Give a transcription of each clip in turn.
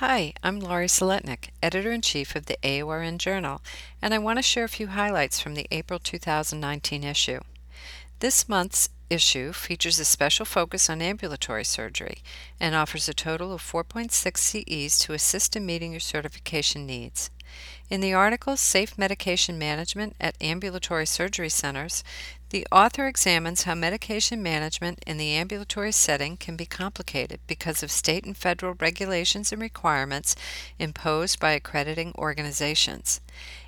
Hi, I'm Lori Saletnik, Editor in Chief of the AORN Journal, and I want to share a few highlights from the April 2019 issue. This month's issue features a special focus on ambulatory surgery and offers a total of 4.6 CEs to assist in meeting your certification needs. In the article Safe Medication Management at Ambulatory Surgery Centers, the author examines how medication management in the ambulatory setting can be complicated because of state and federal regulations and requirements imposed by accrediting organizations.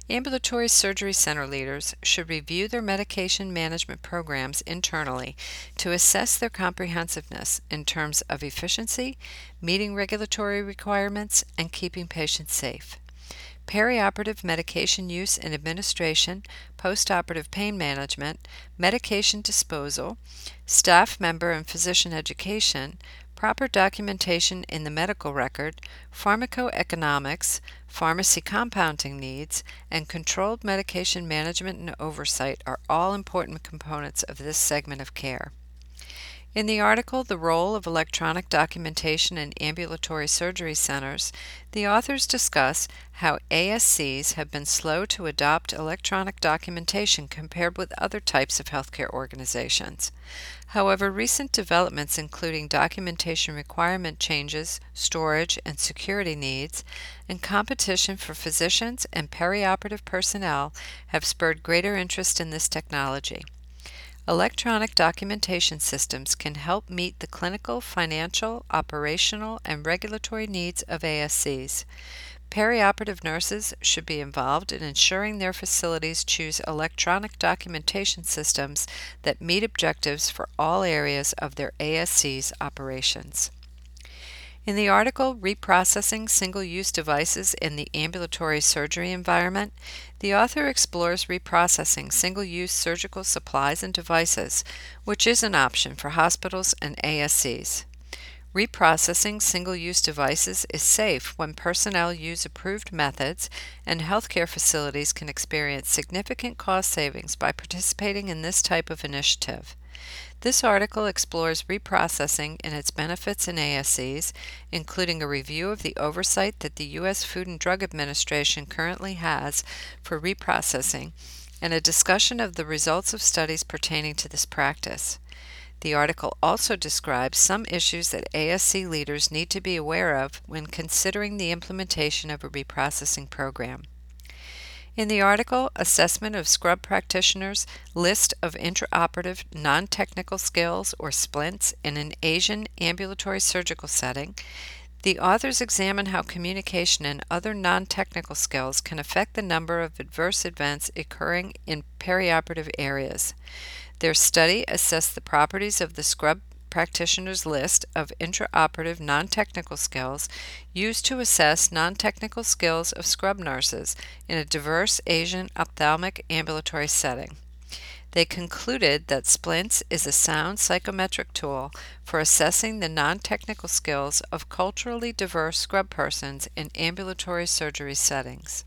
Ambulatory surgery center leaders should review their medication management programs internally to assess their comprehensiveness in terms of efficiency, meeting regulatory requirements, and keeping patients safe perioperative medication use and administration, postoperative pain management, medication disposal, staff member and physician education, proper documentation in the medical record, pharmacoeconomics, pharmacy compounding needs, and controlled medication management and oversight are all important components of this segment of care. In the article The Role of Electronic Documentation in Ambulatory Surgery Centers, the authors discuss how ASCs have been slow to adopt electronic documentation compared with other types of healthcare organizations. However, recent developments, including documentation requirement changes, storage and security needs, and competition for physicians and perioperative personnel, have spurred greater interest in this technology. Electronic documentation systems can help meet the clinical, financial, operational, and regulatory needs of ASCs. Perioperative nurses should be involved in ensuring their facilities choose electronic documentation systems that meet objectives for all areas of their ASC's operations. In the article Reprocessing Single Use Devices in the Ambulatory Surgery Environment, the author explores reprocessing single use surgical supplies and devices, which is an option for hospitals and ASCs. Reprocessing single use devices is safe when personnel use approved methods, and healthcare facilities can experience significant cost savings by participating in this type of initiative. This article explores reprocessing and its benefits in ASCs, including a review of the oversight that the U.S. Food and Drug Administration currently has for reprocessing, and a discussion of the results of studies pertaining to this practice. The article also describes some issues that ASC leaders need to be aware of when considering the implementation of a reprocessing program. In the article, Assessment of Scrub Practitioners List of Intraoperative Non Technical Skills or SPLINTs in an Asian Ambulatory Surgical Setting, the authors examine how communication and other non technical skills can affect the number of adverse events occurring in perioperative areas. Their study assessed the properties of the scrub practitioners list of intraoperative non technical skills used to assess non technical skills of scrub nurses in a diverse Asian ophthalmic ambulatory setting. They concluded that SPLINTS is a sound psychometric tool for assessing the non technical skills of culturally diverse scrub persons in ambulatory surgery settings.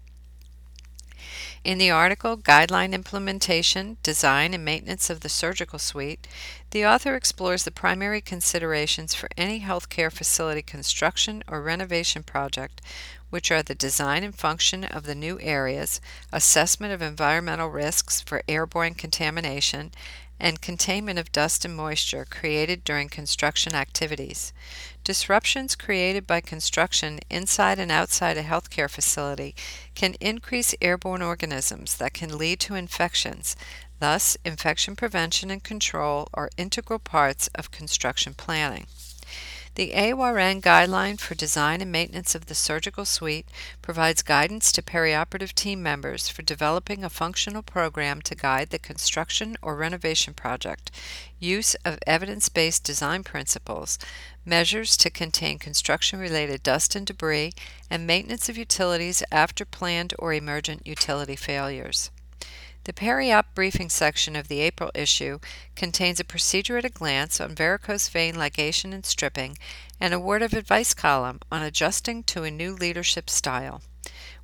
In the article Guideline Implementation, Design and Maintenance of the Surgical Suite, the author explores the primary considerations for any healthcare facility construction or renovation project, which are the design and function of the new areas, assessment of environmental risks for airborne contamination, and containment of dust and moisture created during construction activities. Disruptions created by construction inside and outside a healthcare facility can increase airborne organisms that can lead to infections. Thus, infection prevention and control are integral parts of construction planning. The AORN Guideline for Design and Maintenance of the Surgical Suite provides guidance to perioperative team members for developing a functional program to guide the construction or renovation project, use of evidence based design principles, measures to contain construction related dust and debris, and maintenance of utilities after planned or emergent utility failures. The peri-op briefing section of the April issue contains a procedure at a glance on varicose vein ligation and stripping and a word of advice column on adjusting to a new leadership style.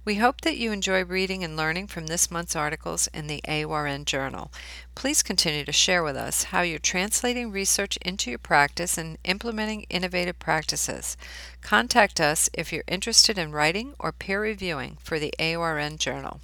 We hope that you enjoy reading and learning from this month's articles in the AORN Journal. Please continue to share with us how you're translating research into your practice and implementing innovative practices. Contact us if you're interested in writing or peer reviewing for the AORN Journal.